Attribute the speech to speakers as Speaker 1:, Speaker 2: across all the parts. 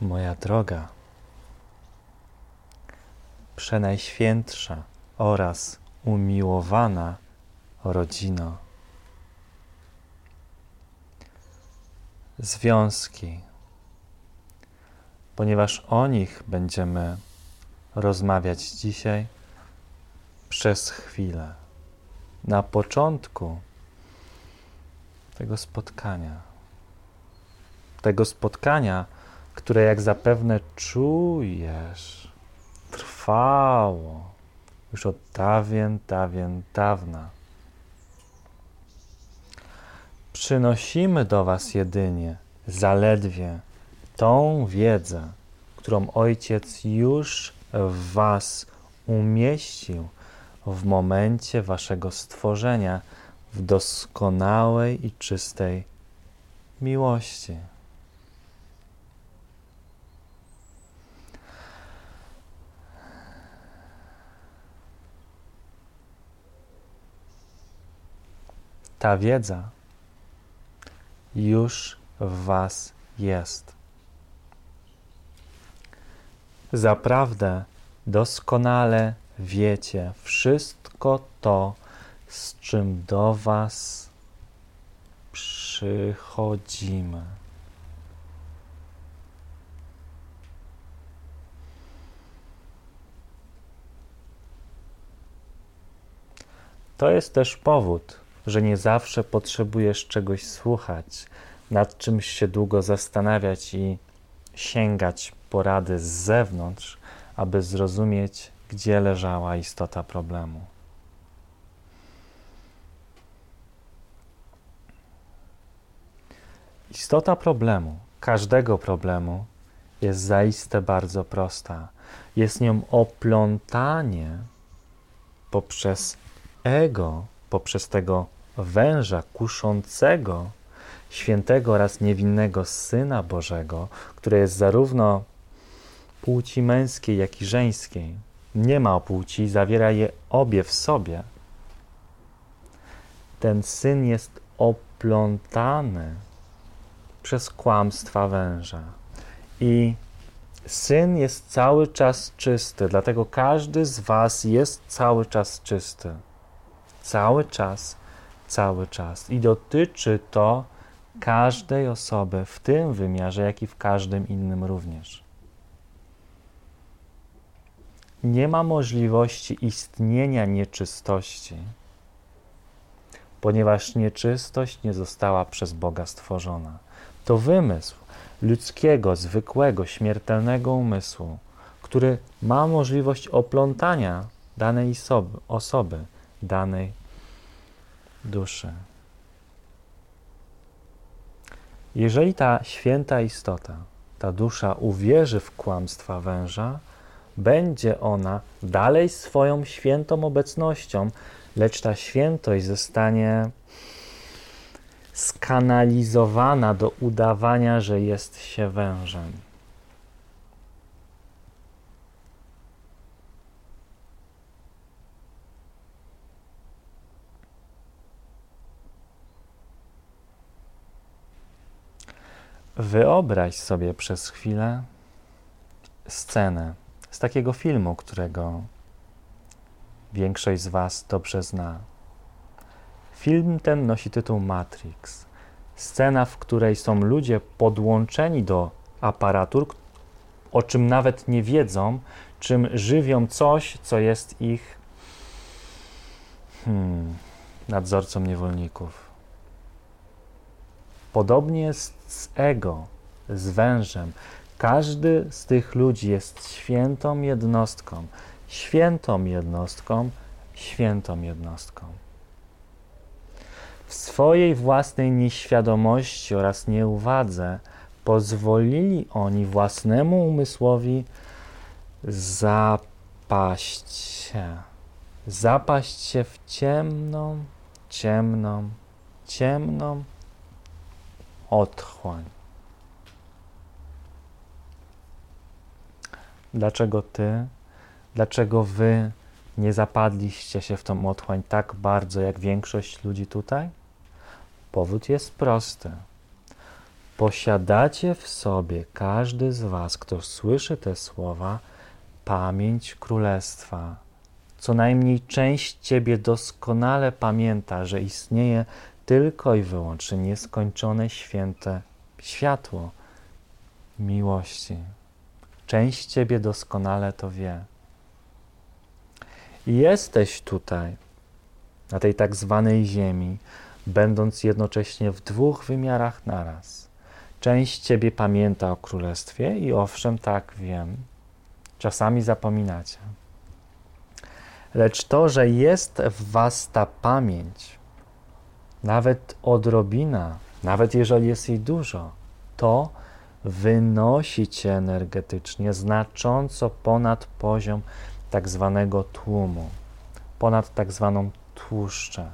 Speaker 1: moja droga, przenajświętsza oraz umiłowana rodzino. Związki, ponieważ o nich będziemy rozmawiać dzisiaj przez chwilę, na początku tego spotkania. Tego spotkania, które jak zapewne czujesz, trwało już od dawien, dawien, dawna. Przynosimy do Was jedynie, zaledwie tą wiedzę, którą Ojciec już w Was umieścił w momencie Waszego stworzenia w doskonałej i czystej miłości. Ta wiedza już w Was jest. Zaprawdę doskonale wiecie wszystko to, z czym do Was przychodzimy. To jest też powód, że nie zawsze potrzebujesz czegoś słuchać, nad czymś się długo zastanawiać i sięgać porady z zewnątrz, aby zrozumieć, gdzie leżała istota problemu. Istota problemu, każdego problemu, jest zaiste bardzo prosta. Jest nią oplątanie poprzez ego, poprzez tego węża kuszącego świętego oraz niewinnego Syna Bożego, które jest zarówno płci męskiej, jak i żeńskiej. Nie ma płci, zawiera je obie w sobie. Ten syn jest oplątany przez kłamstwa węża. I syn jest cały czas czysty, dlatego każdy z Was jest cały czas czysty. Cały czas, cały czas. I dotyczy to każdej osoby w tym wymiarze, jak i w każdym innym również. Nie ma możliwości istnienia nieczystości, ponieważ nieczystość nie została przez Boga stworzona. To wymysł ludzkiego, zwykłego, śmiertelnego umysłu, który ma możliwość oplątania danej osoby, osoby danej duszy. Jeżeli ta święta istota, ta dusza uwierzy w kłamstwa węża, będzie ona dalej swoją świętą obecnością, lecz ta świętość zostanie skanalizowana do udawania, że jest się wężem. Wyobraź sobie przez chwilę scenę z takiego filmu, którego większość z Was dobrze zna. Film ten nosi tytuł Matrix. Scena, w której są ludzie podłączeni do aparatur, o czym nawet nie wiedzą, czym żywią coś, co jest ich hmm, nadzorcą niewolników. Podobnie jest z ego, z wężem. Każdy z tych ludzi jest świętą jednostką, świętą jednostką, świętą jednostką. W swojej własnej nieświadomości oraz nieuwadze pozwolili oni własnemu umysłowi zapaść się, zapaść się w ciemną, ciemną, ciemną, otchłań. Dlaczego ty, dlaczego wy nie zapadliście się w tą otchłań tak bardzo jak większość ludzi tutaj? Powód jest prosty. posiadacie w sobie, każdy z Was, kto słyszy te słowa, pamięć królestwa. Co najmniej część Ciebie doskonale pamięta, że istnieje tylko i wyłącznie nieskończone święte światło miłości. Część Ciebie doskonale to wie. Jesteś tutaj, na tej tak zwanej Ziemi, będąc jednocześnie w dwóch wymiarach naraz. Część Ciebie pamięta o Królestwie i owszem, tak wiem, czasami zapominacie. Lecz to, że jest w Was ta pamięć, nawet odrobina, nawet jeżeli jest jej dużo, to wynosi Cię energetycznie znacząco ponad poziom tak zwanego tłumu, ponad tak zwaną tłuszczę,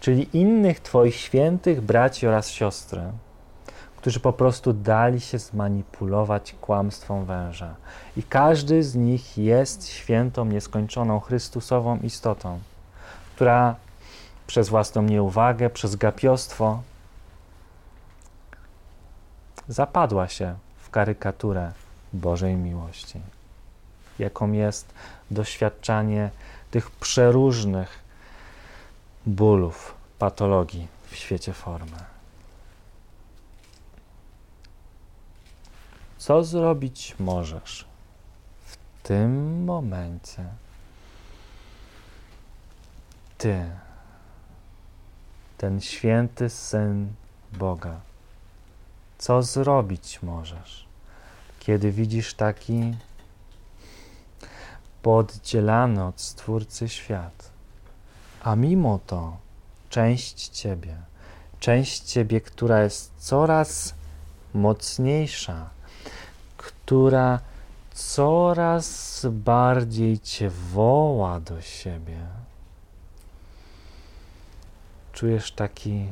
Speaker 1: czyli innych Twoich świętych braci oraz siostry, którzy po prostu dali się zmanipulować kłamstwom węża. I każdy z nich jest świętą, nieskończoną, Chrystusową istotą, która przez własną nieuwagę, przez gapiostwo zapadła się w karykaturę Bożej miłości, jaką jest doświadczanie tych przeróżnych bólów, patologii w świecie formy. Co zrobić możesz w tym momencie? Ty, ten święty syn Boga. Co zrobić możesz, kiedy widzisz taki poddzielany od Stwórcy świat? A mimo to część Ciebie, część Ciebie, która jest coraz mocniejsza, która coraz bardziej Cię woła do siebie. Czujesz taki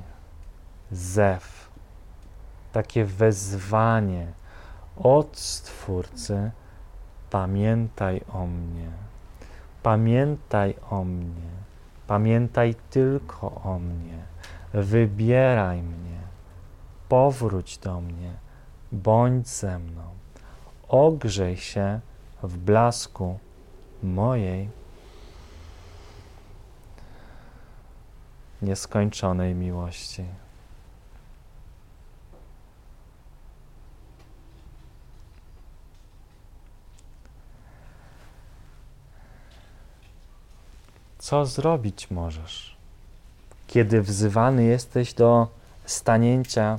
Speaker 1: zew, takie wezwanie od Stwórcy: pamiętaj o mnie, pamiętaj o mnie, pamiętaj tylko o mnie, wybieraj mnie, powróć do mnie, bądź ze mną, ogrzej się w blasku mojej nieskończonej miłości. Co zrobić możesz, kiedy wzywany jesteś do stanięcia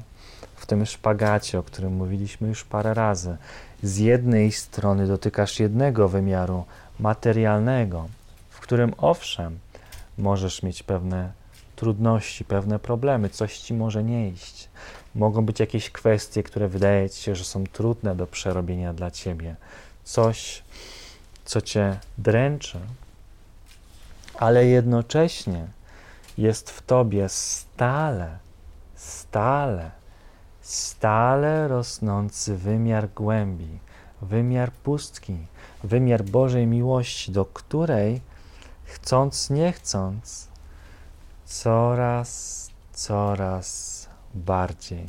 Speaker 1: w tym szpagacie, o którym mówiliśmy już parę razy? Z jednej strony dotykasz jednego wymiaru materialnego, w którym owszem, możesz mieć pewne trudności, pewne problemy, coś ci może nie iść. Mogą być jakieś kwestie, które wydaje ci się, że są trudne do przerobienia dla ciebie. Coś, co cię dręczy, ale jednocześnie jest w tobie stale, stale, stale rosnący wymiar głębi, wymiar pustki, wymiar Bożej miłości, do której chcąc, nie chcąc, coraz, coraz bardziej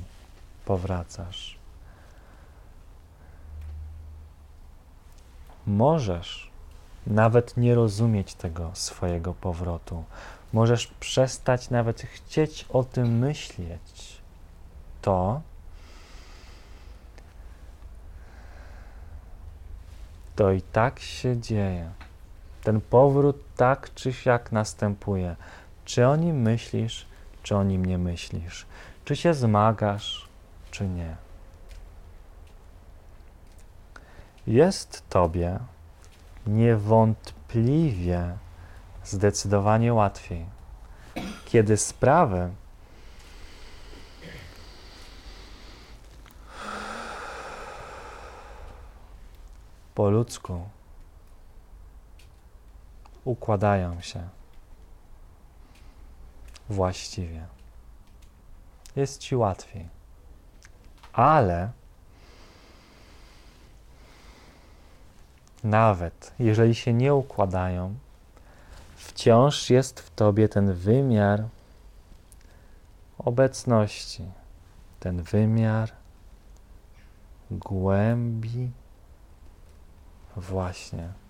Speaker 1: powracasz. Możesz nawet nie rozumieć tego swojego powrotu. Możesz przestać nawet chcieć o tym myśleć. To to i tak się dzieje. Ten powrót tak czy siak następuje. Czy o nim myślisz, czy o nim nie myślisz? Czy się zmagasz, czy nie? Jest Tobie niewątpliwie zdecydowanie łatwiej, kiedy sprawy po ludzku układają się właściwie. Jest ci łatwiej. Ale nawet jeżeli się nie układają, wciąż jest w tobie ten wymiar obecności, ten wymiar głębi właśnie